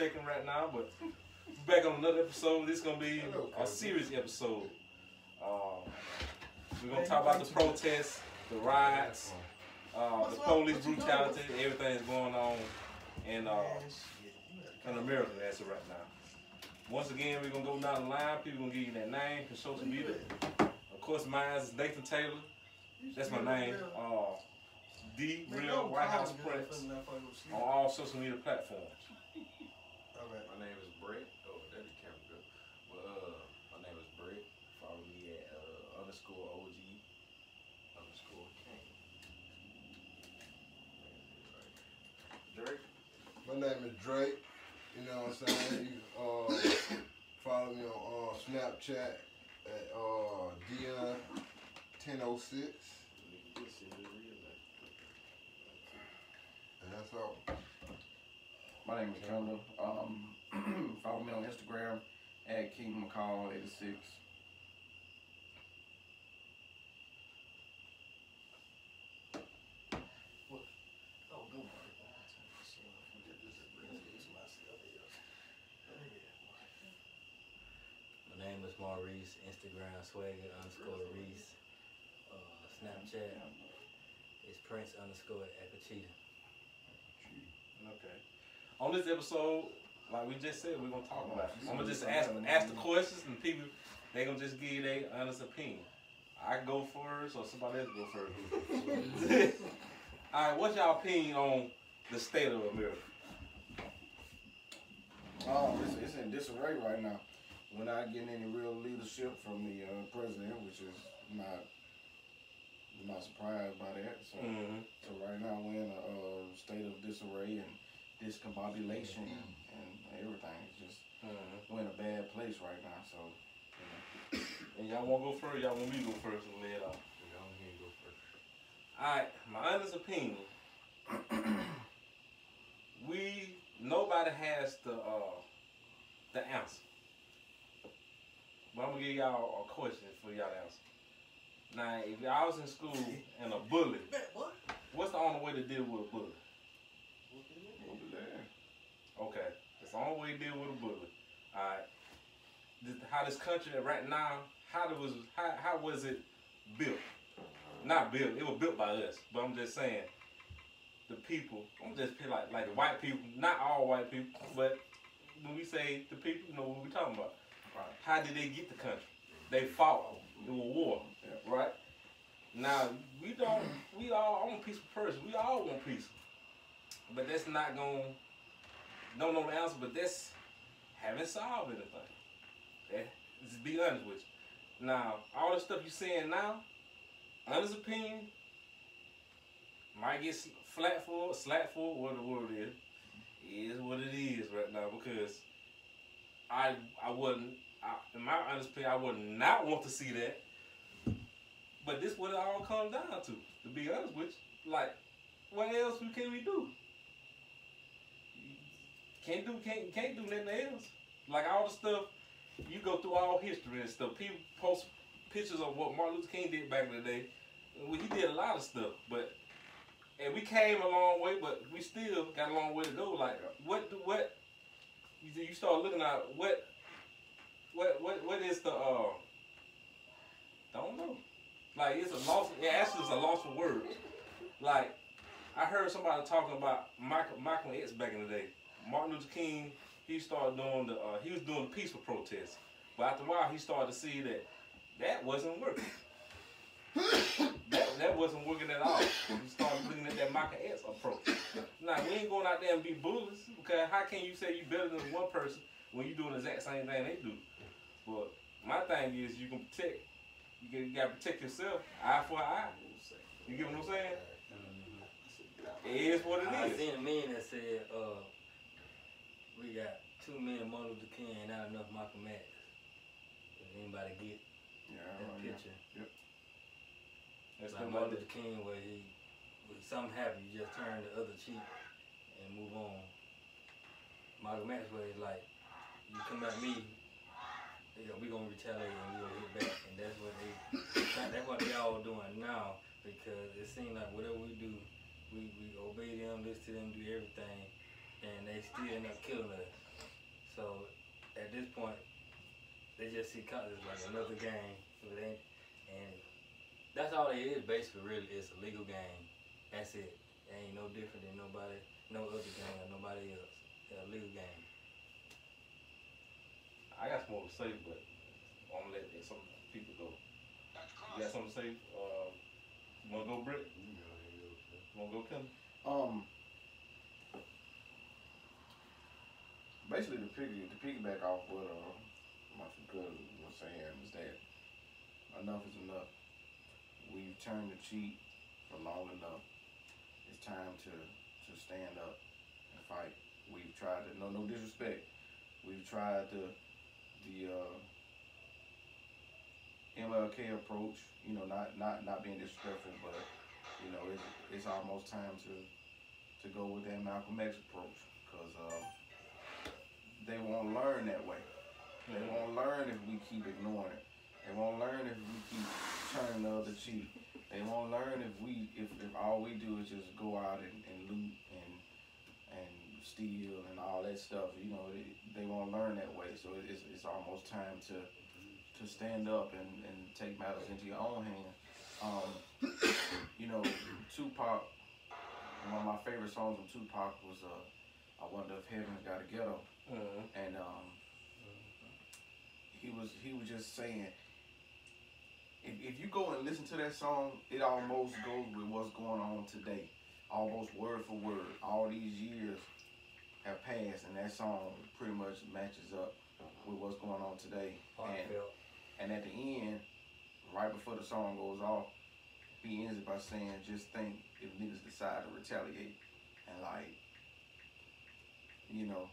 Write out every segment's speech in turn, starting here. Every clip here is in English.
shaking right now, but we back on another episode. This is gonna be a serious episode. Uh, we're gonna talk about the protests, the riots, uh, the police brutality, everything that's going on in uh, in America as of right now. Once again, we're gonna go down the line. People gonna give you that name for social media. Of course, mine is Nathan Taylor. That's my name. Uh, the Real White House Prince on all social media platforms. Alright. My name is Brett. Oh, that is camera good. Well, uh, my name is Brett. Follow me at uh, underscore OG underscore King. Drake. My name is Drake. You know what I'm saying? You uh, follow me on uh, Snapchat at uh, Dion1006. This shit is real life. And that's all. My name is Kendall. Um, follow me on Instagram at King McCall 86. My name is Maurice, Instagram swagger underscore Reese, uh, Snapchat is Prince underscore Akachita. Okay. On this episode, like we just said, we're gonna talk about. It. I'm gonna just ask ask the questions, and people they gonna just give their honest opinion. I go first, or somebody else go first. All right, what's y'all opinion on the state of America? Um, it's, it's in disarray right now. We're not getting any real leadership from the uh, president, which is not I'm not surprised by that. So, Mm-hmm. so right now we're in a uh, state of disarray and discombobulation and, and everything. It's just Mm-hmm. we're in a bad place right now. So, you know. And y'all want to go first? Y'all want me to go first and lay it off? Go ahead and go first. All right, my honest opinion. we nobody has the uh, the answer. But I'm gonna give y'all a question for y'all to answer. Now, if I was in school and a bully, what's the only way to deal with a bully? Okay, that's the only way to deal with a bully. All right. This, how this country right now, how it was, how, how was it built? Not built. It was built by us. But I'm just saying, the people. I'm just like like the white people. Not all white people, but when we say the people, you know what we're talking about. Right. How did they get the country? They fought. It was war, right? Now we don't. We all I want peaceful person. We all want peace, but that's not going. Don't know the answer, but that's haven't solved anything. That, just be honest with you. Now all the stuff you're saying now, honest opinion, might get flat for, slack for, what the word is. Is what it is right now because I I wouldn't I, in my honest opinion I would not want to see that. But this what it all comes down to. To be honest with you, like what else can we do? Can't do can't can't do nothing else. Like all the stuff you go through all history and stuff. People post pictures of what Martin Luther King did back in the day. Well, he did a lot of stuff, but and we came a long way, but we still got a long way to go. Like what what you, start looking at what what what what is the uh don't know. Like it's a loss. Yeah, actually, it's a loss of words. Like I heard somebody talking about Michael Malcolm X back in the day. Martin Luther King, he started doing the uh, he was doing the peaceful protests, but after a while he started to see that that wasn't working. that that wasn't working at all. He started looking at that Malcolm X approach. Now we ain't going out there and be bullies because how can you say you better than one person when you're doing the exact same thing they do? But my thing is you can protect. You, can, you gotta protect yourself. Eye for eye. You get what I'm saying? It is what it is. I seen a meme that said, uh, we got two men Martin Luther King and not enough Malcolm X. Does anybody get Yeah, that right, yeah. picture? That's Like the Martin. Luther King where he, when something happened, you just turn the other cheek and move on. Malcolm X where he's like, you come at me, you know, we gonna retaliate and we gonna hit back. And that's what they, that's what they all doing now because it seems like whatever we do, we, we obey them, listen to them, do everything, and they still end up killing us. So at this point, they just see cops as like another game. It ain't, and that's all it is basically. Really, it's a legal game. That's it. It ain't no different than nobody, no other game or nobody else. It's a legal game. I got some more to say, but I'm gonna let some people go. You got something to say? Uh, you wanna go, Britt? You know, you You wanna go, Kim? Um, basically, the piggy, the piggyback off what uh, my cousin was saying is that enough is enough. We've turned the cheek for long enough. It's time to to stand up and fight. We've tried to no no disrespect. We've tried the the uh, MLK approach. You know, not not not being disrespectful, but you know, it's it's almost time to to go with that Malcolm X approach because uh, they won't learn that way. They won't learn if we keep ignoring it. They won't learn if we keep turning the other cheek. They won't learn if we if, if all we do is just go out and, and loot and and steal and all that stuff. You know, they, they won't learn that way. So it- it's it's almost time to to stand up and, and take matters into your own hands. Um, you know, Tupac. One of my favorite songs from Tupac was uh, "I Wonder If Heaven's Got a Ghetto," Mm-hmm. and um, he was he was just saying, if, if you go and listen to that song, it almost goes with what's going on today, almost word for word. All these years have passed, and that song pretty much matches up with what's going on today. And and at the end, right before the song goes off, he ends it by saying, just think if niggas decide to retaliate. And like, you know,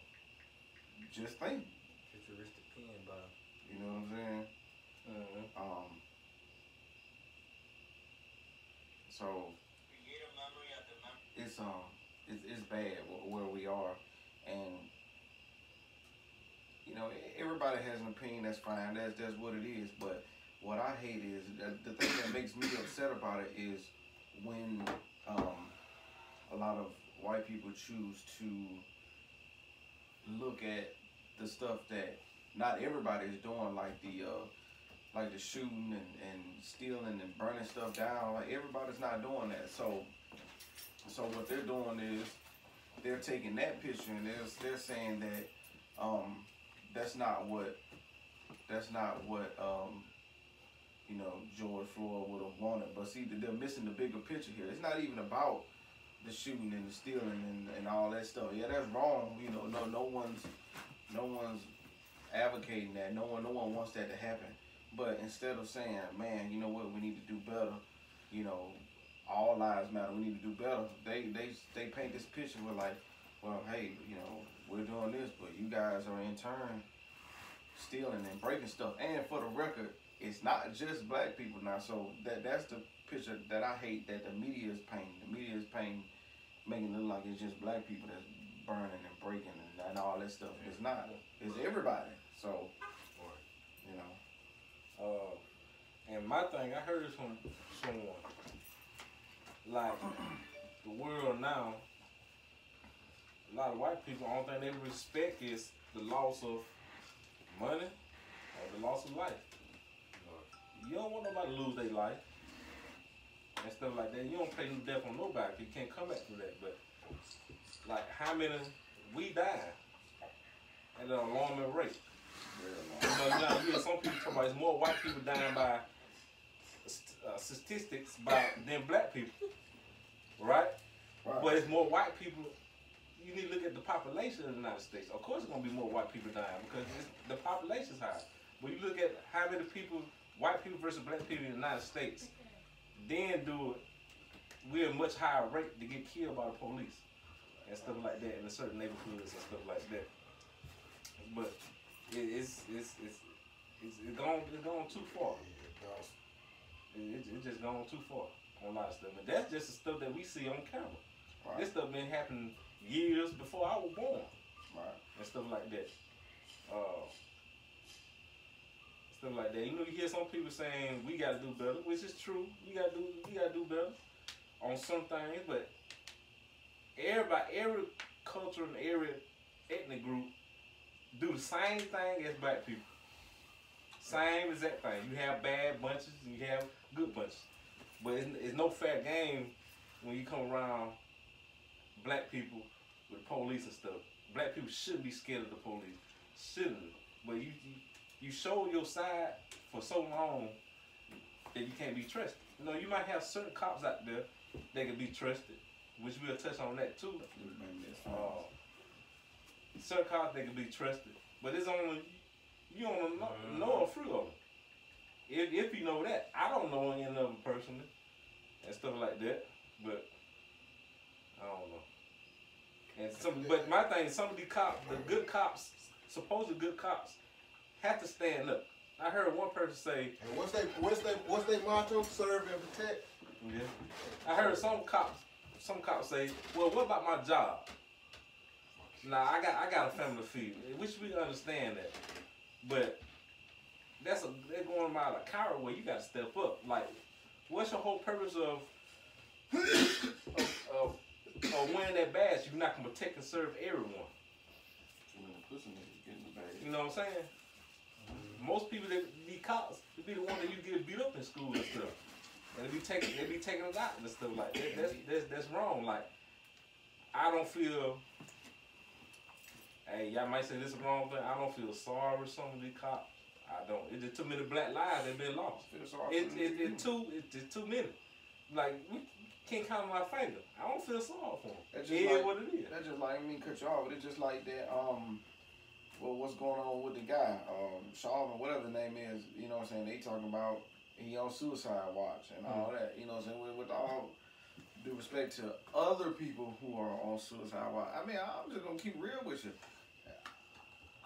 just think. Futuristic pen by You know what I'm saying? Mm-hmm. Um, so it's um it's, it's bad where we are, and you know e- everybody has an opinion. That's fine. That's that's what it is. But what I hate is that the thing that makes me upset about it is when um a lot of white people choose to look at the stuff that not everybody is doing, like the uh, like the shooting and, and stealing and burning stuff down. Like everybody's not doing that. So so what they're doing is they're taking that picture and they're they're saying that um that's not what that's not what um you know George Floyd would have wanted. But see they're missing the bigger picture here. It's not even about the shooting and the stealing and, and all that stuff. Yeah, that's wrong. You know, no no one's no one's advocating that. No one no one wants that to happen. But instead of saying, man, you know what, we need to do better, you know, all lives matter, we need to do better, they they they paint this picture with like, well, hey, you know, we're doing this, but you guys are in turn stealing and breaking stuff. And for the record, it's not just black people now. So that that's the picture that I hate that the media is painting. The media is painting, making it look like it's just black people that's burning and breaking and, and all that stuff. It's not. It's everybody. So, you know. Uh, and my thing, I heard from someone like the world now. A lot of white people, only thing they respect is the loss of money or the loss of life. You don't want nobody to lose their life and stuff like that. You don't pay no death on nobody. You can't come back from that. But like, how many we die at an alarming rate? You know, you know, you hear some people talk about it's more white people dying by uh, statistics by than black people, right? Right. But it's more white people. You need to look at the population of the United States. Of course, it's gonna be more white people dying because it's, the population's high. When you look at how many people, white people versus black people in the United States, then do it, we're a much higher rate to get killed by the police and stuff like that in a certain neighborhoods and stuff like that. But it, it's it's it's it's, it's gone it's gone too far. It, it, it's just gone too far on a lot of stuff. But that's just the stuff that we see on camera. Right. This stuff been happening years before I was born Right. and stuff like that. Uh, stuff like that. You know, you hear some people saying we gotta do better, which is true. We gotta do we gotta do better on some things, but everybody, every culture and every ethnic group do the same thing as black people. Same exact thing. You have bad bunches and you have good bunches. But it's, it's no fair game when you come around black people with police and stuff. Black people shouldn't be scared of the police. Shouldn't. But you you, you show your side for so long that you can't be trusted. You know, you might have certain cops out there that can be trusted, which we'll touch on that too. Uh, certain cops that can be trusted, but it's only you don't know, know a few of them. If, if you know that, I don't know any of them personally and stuff like that, but I don't know. And some, but my thing, some of the cops, the good cops, supposed good cops, have to stand up. I heard one person say, And what's they what's they what's they motto? Serve and protect. Yeah. I heard some cops, some cops say, "Well, what about my job?" Nah, I got I got a family to feed, which we understand that, but that's a they're going about a coward way. You got to step up. Like, what's your whole purpose of of, of, of winning that badge? You're not gonna protect and serve everyone. You know what I'm saying? Most people that be cops, they be the one that you get beat up in school and stuff. And they be taking they be taking us out and stuff like that. That's that's that's wrong. Like I don't feel hey, y'all might say this is wrong, but I don't feel sorry for some of these cops. I don't. It's just too many black lives that been lost. It, it, it too it's just too many. Like we can't count my finger. I don't feel sorry for them. That's It just is like- what it is. That's just like me cut you off. But it's just like that. Um, well, what's going on with the guy, um, whatever the name is? You know what I'm saying? They talking about he on suicide watch and all that. You know what I'm saying? With, with all due respect to other people who are on suicide watch. I mean, I'm just gonna keep real with you.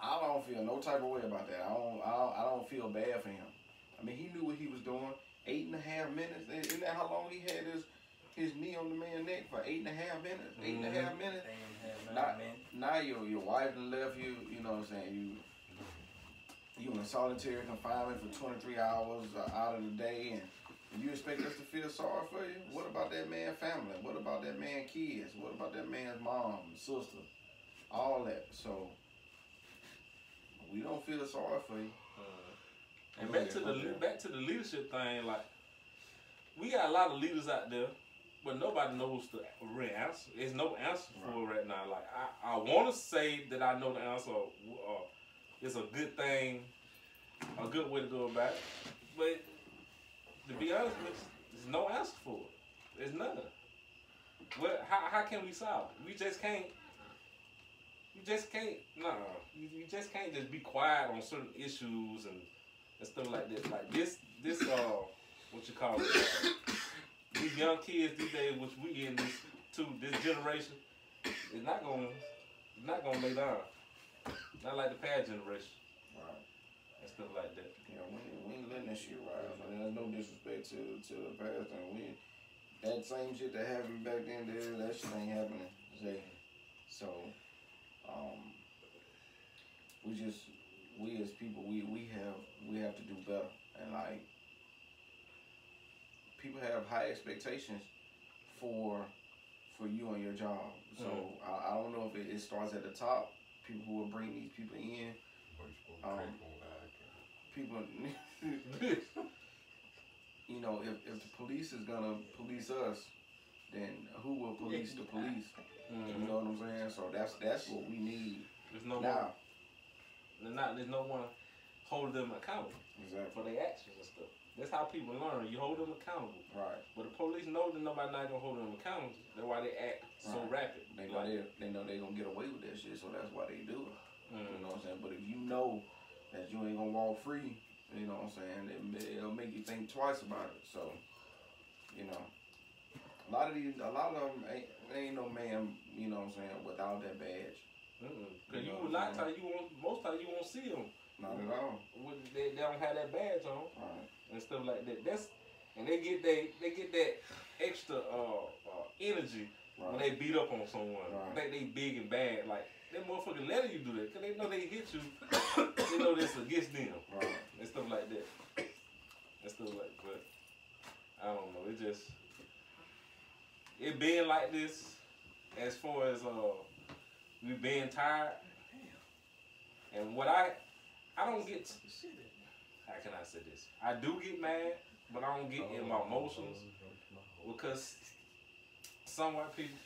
I don't feel no type of way about that. I don't. I don't, I don't feel bad for him. I mean, he knew what he was doing. Eight and a half minutes. Isn't that how long he had his his knee on the man's neck for eight and a half minutes? Eight and a half minutes. They ain't have Not- nothing, man. Now your your wife done left you. You know what I'm saying? You you in solitary confinement for 23 hours uh, out of the day, and you expect us to feel sorry for you? What about that man's family? What about that man's kids? What about that man's mom, sister, all that? So we don't feel sorry for you. And back to the back to the leadership thing, like we got a lot of leaders out there, but nobody knows the real answer. There's no answer for it right now. Like I, I want to say that I know the answer. Uh, it's a good thing, a good way to go about it. But to be honest there's no answer for it. There's none. What? How, how can we solve it? We just can't. You just can't. No, you, you just can't just be quiet on certain issues and and stuff like this. Like this, this uh, what you call it? These young kids these days, which we in this to this generation, is not gonna, is not gonna lay down. Not like the past generation Right. and stuff like that. Know, we, we ain't letting that shit ride. So there's no disrespect to to the past, and we that same shit that happened back then. There, that shit ain't happening today. So, um, we just we as people, we we have we have to do better, and like have high expectations for for you and your job. So I, I don't know if it, it starts at the top. People who will bring these people in, Um, people you know, if, if the police is gonna police us, then who will police the police? You know what I'm saying? So that's that's what we need There's no now. one. There's not. There's no one holding them accountable Exactly. for their actions and stuff. That's how people learn. You hold them accountable. Right. But the police know that nobody not gonna hold them accountable. That's why they act so rapid. They know they they know they gonna get away with that shit, so that's why they do it. You Mm. know what I'm saying? But if you know that you ain't gonna walk free, you know what I'm saying? It, it'll make you think twice about it. So, you know, a lot of these, a lot of them ain't, ain't no man, you know what I'm saying, without that badge. Mm-mm. Cause You you know lot I'm of times you won't. Most times you won't see them. Not at all. They, they don't have that badge on Right. And stuff like that. That's and they get they they get that extra uh, uh energy when they beat up on someone. Right. Like they big and bad. Like that motherfucker letting you do that because they know they hit you. they know this against them Right. and stuff like that. And stuff like but I don't know. It just it being like this, as far as uh we being tired. And what I I don't get how can I say this? I do get mad, but I don't get in my emotions because some white people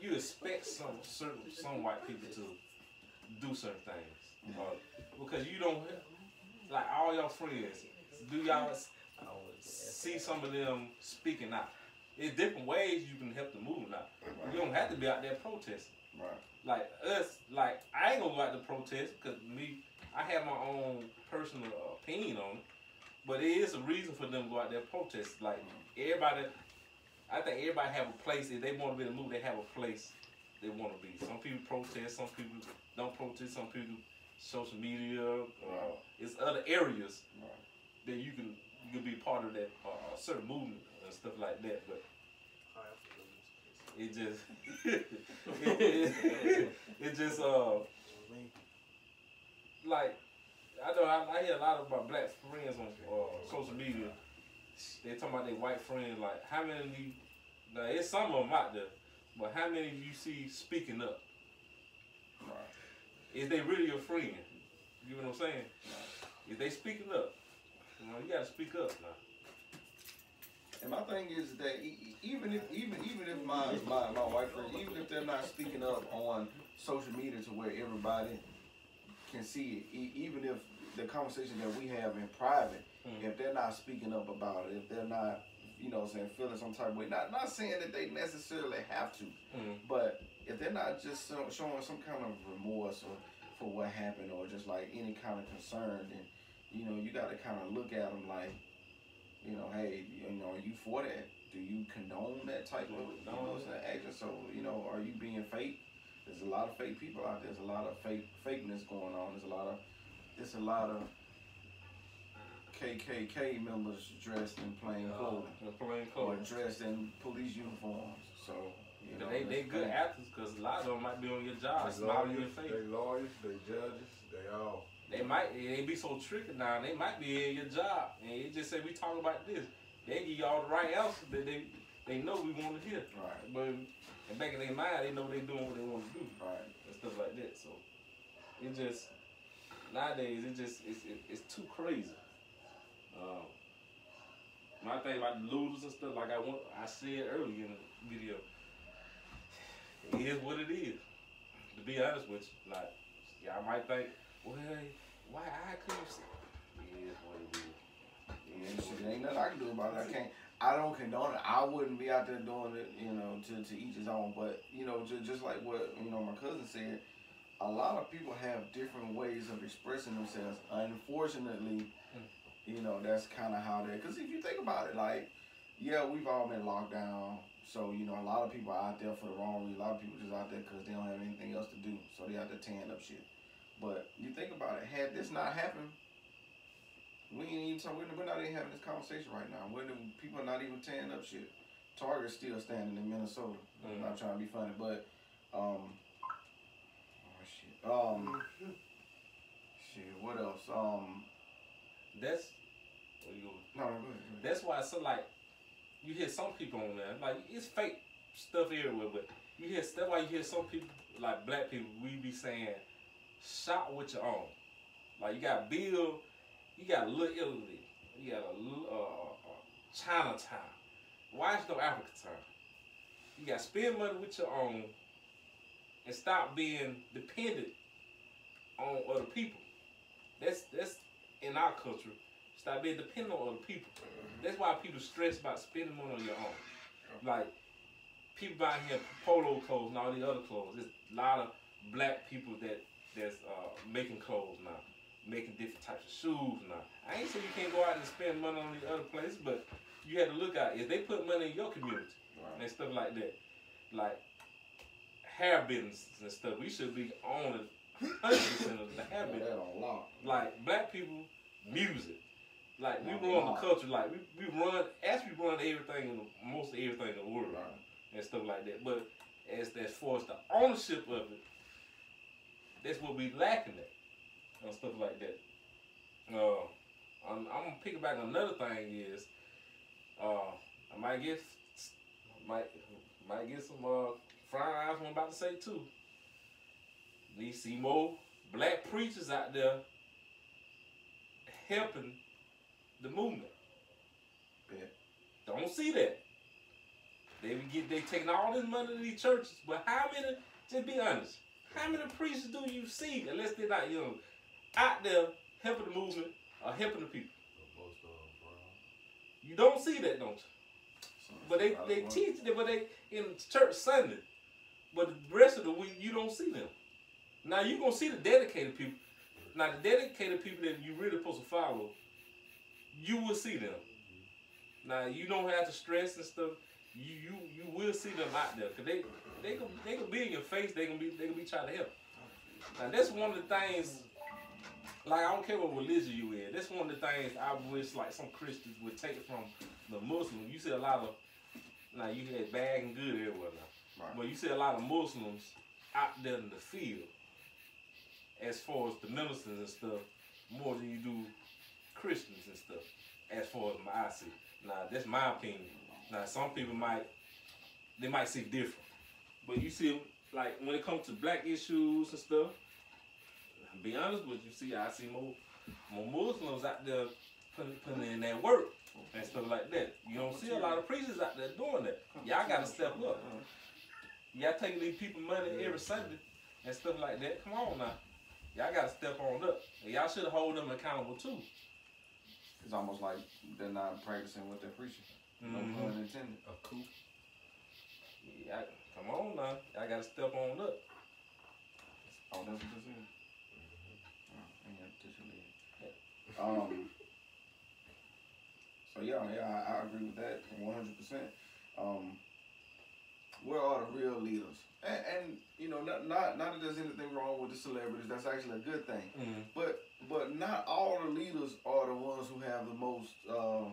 you expect some certain some white people to do certain things. Uh, because you don't like all your friends, do y'all see some of them speaking out? It's different ways you can help the movement out. You don't have to be out there protesting. Right. Like us, like I ain't gonna go out to protest because me, I have my own personal opinion on it. But it is a reason for them to go out there protest. Like everybody, I think everybody have a place. If they want to be in the movement, they have a place they want to be. Some people protest, some people don't protest, some people social media. Uh, it's other areas Right. that you can you can be part of that uh, certain movement and stuff like that. But it just it, it, it just uh like I know I, I hear a lot of my black friends on uh, social media. They talking about their white friends. Like how many? of you- Now it's some of them out there, but how many of you see speaking up? Right. Is they really your friend? You know what I'm saying? Is they speaking up? You know, you gotta speak up now. And my thing is that even if even even if my, my, my white friends, even if they're not speaking up on social media to where everybody can see it, e- even if the conversation that we have in private, Mhm. if they're not speaking up about it, if they're not, you know, saying feeling some type of way, not not saying that they necessarily have to, Mhm. but if they're not just so, showing some kind of remorse or for what happened or just like any kind of concern, then you know you got to kind of look at them like, you know, hey, you know, are you for that? Do you condone that type of you know what I'm saying, action? So you know, are you being fake? There's a lot of fake people out there. There's a lot of fake fakeness going on. There's a lot of it's a lot of KKK members dressed in plain Uh, clothing The plain or clothes. dressed in police uniforms. So you know, they they good the- actors because a lot of them might be on your job, They smiling in your lawyers, face. they lawyers, they judges, they all. They might they be so tricky now. They might be in your job, and it just say we talking about this. They give you all the right answers that they they know we want to hear. Right. But and back in their mind, they know they're doing what they want to do Right. and stuff like that. So it just nowadays it just it's it, it's too crazy. Um, my thing about the looters and stuff, like I want I said earlier in the video, it is what it is. To be honest with you, like y'all might think, well, why I couldn't it is what it is. Yeah, shit, it ain't nothing I can do about it. I can't. I don't condone it. I wouldn't be out there doing it, you know, to, to each his own. But you know, just, just like what you know, my cousin said, a lot of people have different ways of expressing themselves. Unfortunately, hmm. you know, that's kind of how they. Because if you think about it, like, yeah, we've all been locked down. So you know, a lot of people are out there for the wrong reason. A lot of people just out there because they don't have anything else to do. So they out there tearing up shit. But you think about it, had this not happened, we ain't even talking. We're not even having this conversation right now. We're the, people are not even tearing up shit. Target's still standing in Minnesota. I'm not trying to be funny, but um, oh shit, um, shit. What else? Um, That's where you go. no, no, go ahead. Go ahead. That's why it's so like you hear some people on there like it's fake stuff everywhere, but you hear that's why you hear some people like black people we be saying shop with your own. Like you got Bill, you got Little Italy, you got a uh, uh, Chinatown. Why is no Africa Town? You got to spend money with your own and stop being dependent on other people. That's that's in our culture. Stop being dependent on other people. That's why people stress about spending money on your own. Like people buying here polo clothes and all these other clothes. There's a lot of black people that that's uh, making clothes now, making different types of shoes now. I ain't saying you can't go out and spend money on these other places, but you have to look out if they put money in your community Right. and stuff like that, like hair businesses and stuff. We should be owning hundred percent of the hair Got business that on like black people music. Like we run the culture, like we, we run as we run everything in the, most of everything in the world Right. and stuff like that. But as as far as the ownership of it, that's what we lacking at and stuff like that. Uh, I'm, I'm gonna pick back another thing is, uh, I might get might might get some uh Frying eyes, I'm about to say too. Need to see more black preachers out there helping the movement. Bet. Don't see that. They be get they taking all this money to these churches, but how many? Just be honest. How many preachers do you see, unless they're not young, out there helping the movement or helping the people? You don't see that, don't you? But they, they teach it, but they in church Sunday. But the rest of the week you don't see them. Now you gonna see the dedicated people. Now the dedicated people that you really supposed to follow, you will see them. Now you don't have to stress and stuff. You you you will see them out there because they they gonna they gonna be in your face. They gonna be they gonna be trying to help. Now that's one of the things. Like I don't care what religion you in. That's one of the things I wish like some Christians would take from the Muslims. You see a lot of now you had bad and good everywhere now. Right. But you see a lot of Muslims out there in the field as far as the ministers and stuff, more than you do Christians and stuff, as far as my I see. Now that's my opinion. Now some people might they might see different. But you see like when it comes to black issues and stuff, be honest with you, see I see more more Muslims out there putting, putting in that work and stuff like that. You don't see a lot of preachers out there doing that. Y'all gotta step up. Y'all taking these people money every Sunday and stuff like that. Come on now. Y'all gotta step on up. Y'all should hold them accountable too. It's almost like they're not practicing what they're preaching. No Mhm. pun intended. A coup. Yeah, come on now. Y'all gotta step on up. Oh, that's what this is. Oh, I ain't got to touch your leg. Um. So yeah, yeah, I, I agree with that one hundred percent. Um, where are the real leaders? And, and you know, not, not not that there's anything wrong with the celebrities. That's actually a good thing. Mm. But but not all the leaders are the ones who have the most uh,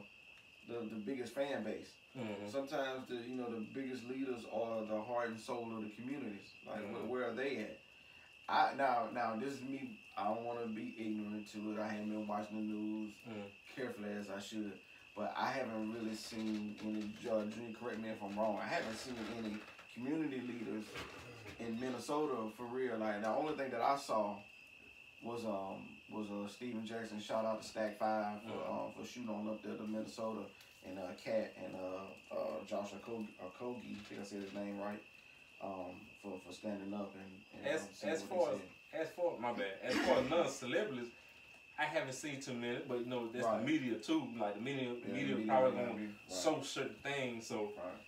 the the biggest fan base. Mm. Sometimes the you know the biggest leaders are the heart and soul of the communities. Like Mhm. where, where are they at? I now now this is me. I don't want to be ignorant to it. I haven't been watching the news Mm. carefully as I should, but I haven't really seen any. Uh, correct me if I'm wrong. I haven't seen any community leaders in Minnesota for real. Like the only thing that I saw was um was uh Stephen Jackson. Shout out to Stack Five for Mhm. um for shooting on up there to Minnesota and uh KAT and uh uh Josh Okogie, Okogie I think I said his name right. Um for, for standing up and, and As- um, as far as-. As for my bad, as far as non celebrities, I haven't seen too many, but you know that's Right. the media too. Like the media, Yeah, media, media, probably gonna right. show certain things. So Right.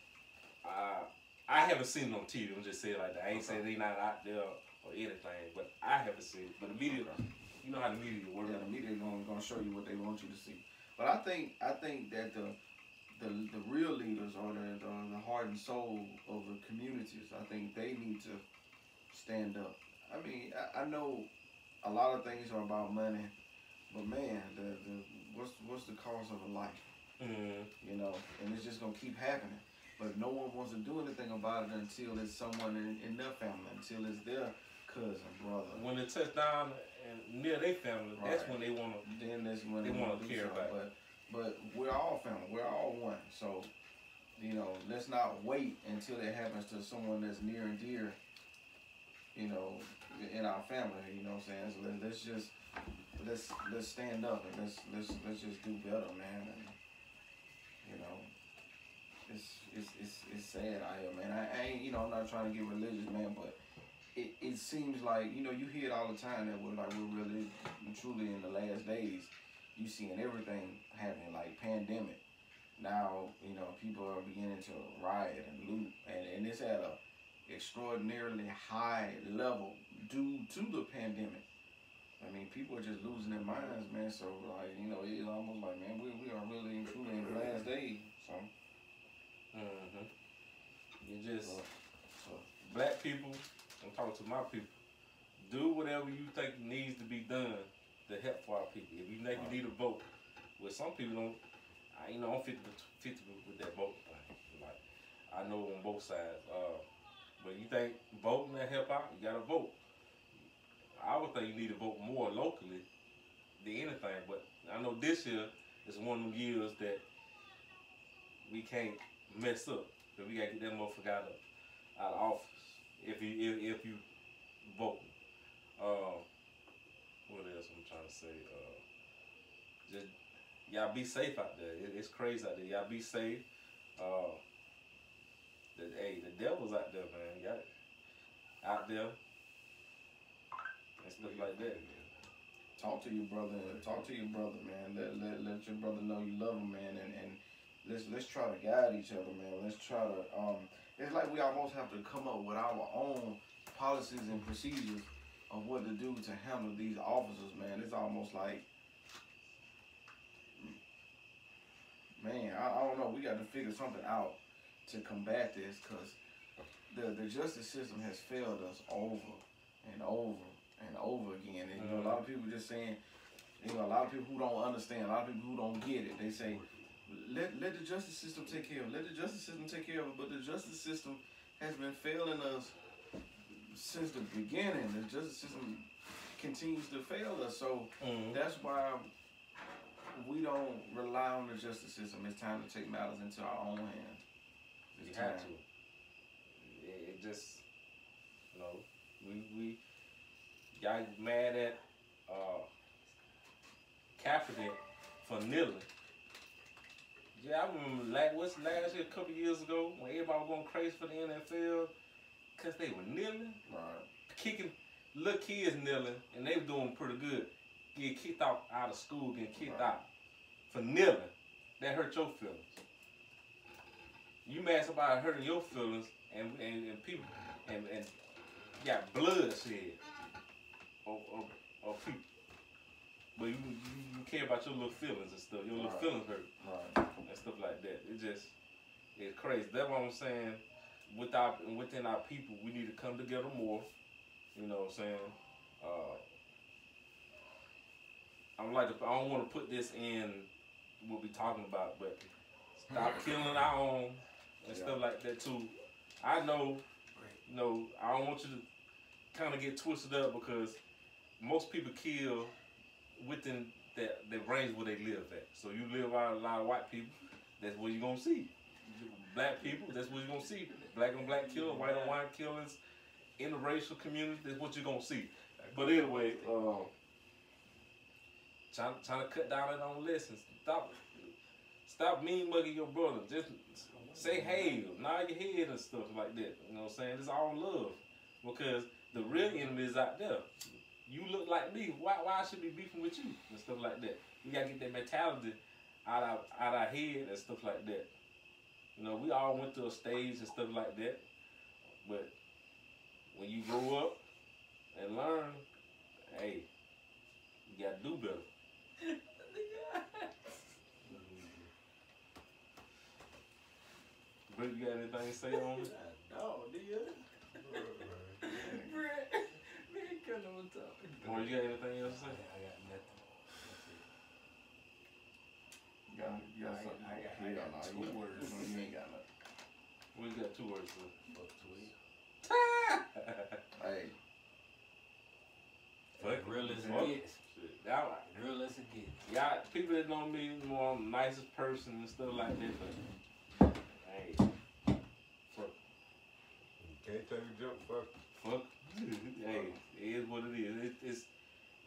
uh, I haven't seen it on TV. I'm just saying like that. I ain't saying they not out there or anything, but I haven't seen it. But the media, Okay. you know how the media works. Yeah, the media gonna gonna show you what they want you to see. But I think I think that the the, the real leaders are the, the the heart and soul of the communities. I think they need to stand up. I mean, I, I know a lot of things are about money, but man, the, the what's what's the cost of a life? Mm, You know, and it's just gonna keep happening. But no one wants to do anything about it until it's someone in, in their family, until it's their cousin, brother. when they touch down and near their family, that's when they wanna. then that's when They they wanna want to care about. But but we're all family. We're all one. So you know, let's not wait until it happens to someone that's near and dear. You know, in our family. You know what I'm saying? Let, let's just let's let's stand up and let's let's let's just do better, man. And you know. It's, it's, it's, it's sad out here, man. I, I ain't, you know, I'm not trying to get religious, man, but it, it seems like you know you hear it all the time that we're like we're really truly in the last days. You seeing everything happening like pandemic. Now you know people are beginning to riot and loot, and and it's at a extraordinarily high level due to the pandemic. I mean, people are just losing their minds, man. So like you know, it's almost like man, we we are really and truly in the last days. So, hmm You just so, so black people. I'm talking to my people. Do whatever you think needs to be done to help for our people. If you think you need a vote, well, some people don't. I you know I'm 50 50 with that vote. Like I know on both sides. Uh, but you think voting will help out? You gotta vote. I would think you need to vote more locally than anything. But I know this year is one of them years that we can't mess up. But we gotta get that motherfucker out of. out of office if you if, if you vote. Uh, what else I'm trying to say? Uh, just y'all be safe out there. It, it's crazy out there. Y'all be safe. Uh, the, hey, the devil's out there, man. Y'all out there and stuff like that. Man. Talk to your brother. Talk to your brother, man. Let, let, let your brother know you love him, man. And, and let's let's try to guide each other, man. Let's try to. Um, it's like we almost have to come up with our own policies and procedures of what to do to handle these officers, man. It's almost like, man, I, I don't know. We got to figure something out to combat this because the the justice system has failed us over and over and over again. And you know, a lot of people just saying, you know, a lot of people who don't understand, a lot of people who don't get it, they say, let let the justice system take care of it. Let the justice system take care of it. But the justice system has been failing us since the beginning. The justice system continues to fail us. So Mhm. that's why we don't rely on the justice system. It's time to take matters into our own hands. You have to. It, it just, you know, we we y'all mad at uh Kaepernick for kneeling. Yeah, I remember last, what's last year, a couple years ago, when everybody was going crazy for the NFL, cause they were kneeling, Right. kicking little kids kneeling, and they were doing pretty good. Get kicked out out of school, getting kicked Right. out for kneeling. That hurt your feelings. You mad somebody hurting your feelings, and and, and people and and got blood shed of people. But you, you, you care about your little feelings and stuff. Your little Right. feelings hurt Right. and stuff like that. It just it's crazy. That's what I'm saying. With our within our people, we need to come together more. You know what I'm saying? Uh, I'm like to, I don't want to put this in what we're talking about, but stop killing our own and stuff like that too. I know, you know, I don't want you to kind of get twisted up because most people kill within that the range where they live at. So you live around a lot of white people, that's what you're gonna see. Black people, that's what you're gonna see. Black on black killers, white on white killings, interracial community, that's what you're gonna see. But anyway, uh, trying trying to cut down on listen. Stop stop mean mugging your brother. Just say hey, nod your head and stuff like that. You know what I'm saying? It's all love. Because the real enemy is out there. You look like me. Why why I should be beefing with you and stuff like that? We gotta get that mentality out of out our head and stuff like that. You know, we all went through a stage and stuff like that. But when you grow up and learn, hey, you gotta do better. But you got anything to say on it? No, nigga. Brett, nigga, come on top. Or you got anything else to say? I say? got nothing. You got, you got I got- something. I got- I Hell got no, two you- words. You ain't got nothing. We got two words to Fuck tweet. Hey, Fuck Real as Fuck. it gets. Shit. Y'all, Real as it gets. y'all, people that know me more I'm the nicest person and stuff like that, but hey, fuck, can't take a jump, fuck. fuck, hey, it is what it is. It, it's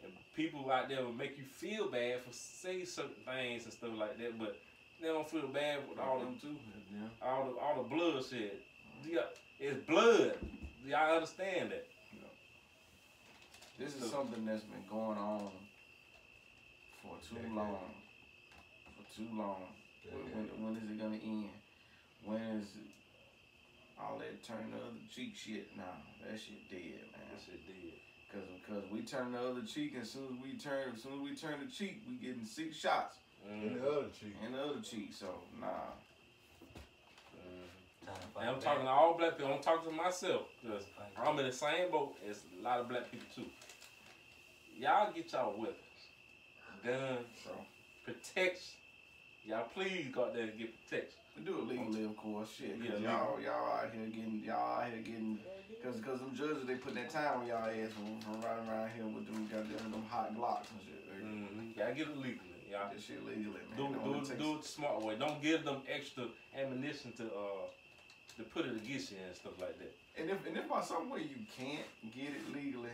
and people out there will make you feel bad for say certain things and stuff like that, but they don't feel bad with all them too. yeah. All the all the bloodshed. Yeah, it's blood. Y'all understand that? This is something that's been going on for too long. For too long. When, when, when is it gonna end? When is it? All that turn the other cheek shit. Nah, that shit dead, man. That shit dead. Cause, cause we turn the other cheek, and as soon as we turn, as soon as we turn the cheek, we getting six shots And Mm, the other cheek. in the other cheek. So nah, mm. Time And I'm talking to all black people. I'm talking to myself because I'm in the same boat as a lot of black people too. Y'all get y'all weapons, guns, so protection. Y'all please go out there and get protection. we do it legally, of course. Shit, cause Yeah, y'all, y'all out here getting, y'all out here getting, cause, cause them judges they put that time on y'all ass from, from riding around here with them goddamn them hot glocks and shit. They- Mm-hmm. Y'all get it legally. Y'all That shit legally, man. do It do it, do it the smart way. Don't give them extra ammunition to uh to put it against you and stuff like that. And if and if by some way you can't get it legally,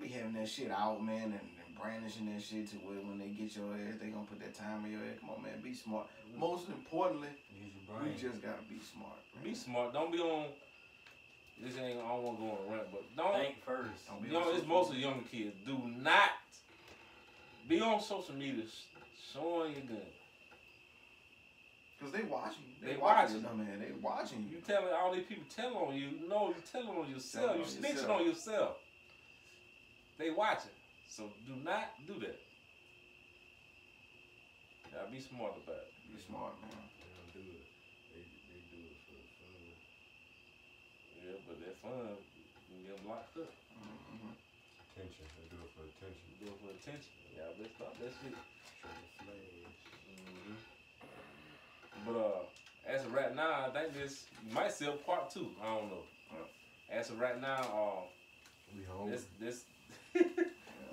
we having that shit out, man, and, and brandishing that shit to where when they get your ass, they gonna put that time in your head. Come on, man, be smart. Most importantly, Use your we brain. just gotta be smart. man. Be smart. Don't be on. This ain't. I don't want to go on a rant, but don't. Think first. Don't be You know, on it's mostly young kids. Do not be on social media sh- showing your gun. Cause they watching. They watching, watching. you, man. They watching You you. telling all these people telling on you. No, you telling on yourself. Telling You on snitching yourself. on yourself. They watching. So do not do that. Now be smart about it. Be smart, man. They don't do it. They, they do it for the fun. Yeah, but that fun. You get them locked up. hmm Attention. They do it for attention. You do it for attention. Yeah, let's stop that shit. Trying to flash. hmm But uh, as of right now, I think this might sell part two. I don't know. As of right now, uh, We home. this this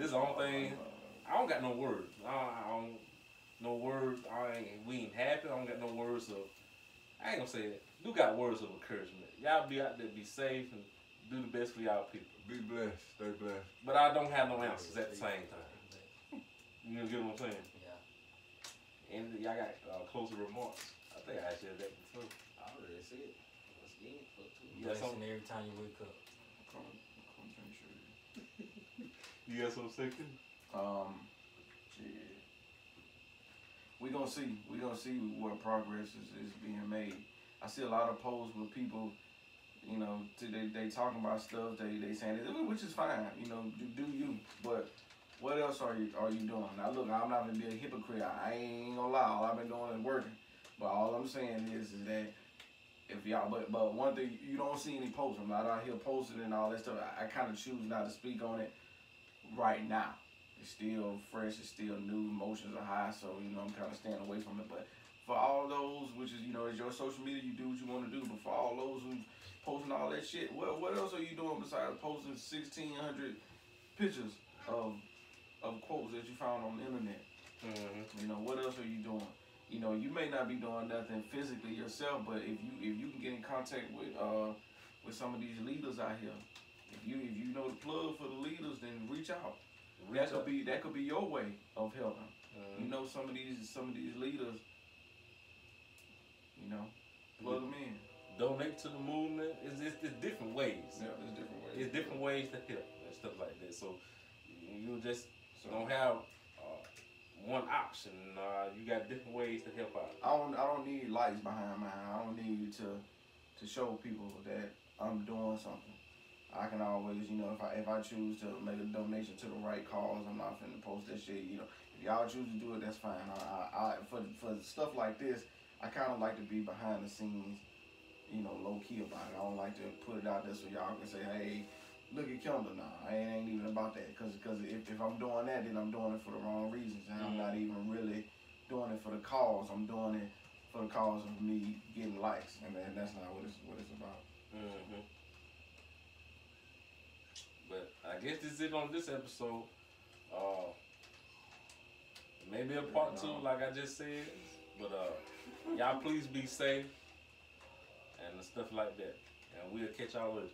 this is the only thing. I don't got no words. I don't, I don't no words. I ain't we ain't happy. I don't got no words of. I ain't gonna say it. Do got words of encouragement. Y'all be out there, be safe, and do the best for y'all people. Be blessed. Stay blessed. But I don't have no answers at the same time. You know get what I'm saying? Yeah. And y'all got uh, closing remarks. I think I said that before. I already said it. Let's get it. Fuck two. You got Blessing something? every time you wake up. Come, come drink sugar. You got something second? Um, shit. We gonna see. We gonna see what progress is, is being made. I see a lot of posts with people, you know, they they talking about stuff. They they saying it, which is fine. You know, do, do you? But what else are you are you doing? Now look, I'm not gonna be a hypocrite. I ain't gonna lie. All I've been doing is working. But all I'm saying is, is that if y'all, but but one thing you don't see any posts. I'm not out here posting and all that stuff. I, I kind of choose not to speak on it right now. It's still fresh. It's still new. Emotions are high, so you know I'm kind of staying away from it. But for all those, which is you know, it's your social media. You do what you want to do. But for all those who posting all that shit, what what else are you doing besides posting 1,600 pictures of of quotes that you found on the internet? Mm-hmm. You know, what else are you doing? You know, you may not be doing nothing physically yourself, but if you if you can get in contact with uh with some of these leaders out here, if you if you know the plug for the leaders, then reach out. that could be that could be your way of helping. You know, some of these some of these leaders, you know, plug them in. donate to the movement. It's, it's, it's different ways. Yeah, there's different ways. It's different ways to help and stuff like that. So you just So, don't have uh, one option. Uh, you got different ways to help out. I don't I don't need lights behind mine. I don't need you to to show people that I'm doing something. I can always, you know, if I if I choose to make a donation to the right cause, I'm not finna post that shit. You know, if y'all choose to do it, that's fine. I, I, I for for stuff like this, I kind of like to be behind the scenes, you know, low key about it. I don't like to put it out there so y'all can say, hey, look at Kendall now. It ain't even about that. Cause, cause if, if I'm doing that, then I'm doing it for the wrong reasons, and I'm not even really doing it for the cause. I'm doing it for the cause of me getting likes, and then that's not what it's what it's about. hmm But I guess this is it on this episode. Uh, maybe a part two, like I just said. But uh, y'all please be safe and stuff like that. And we'll catch y'all later.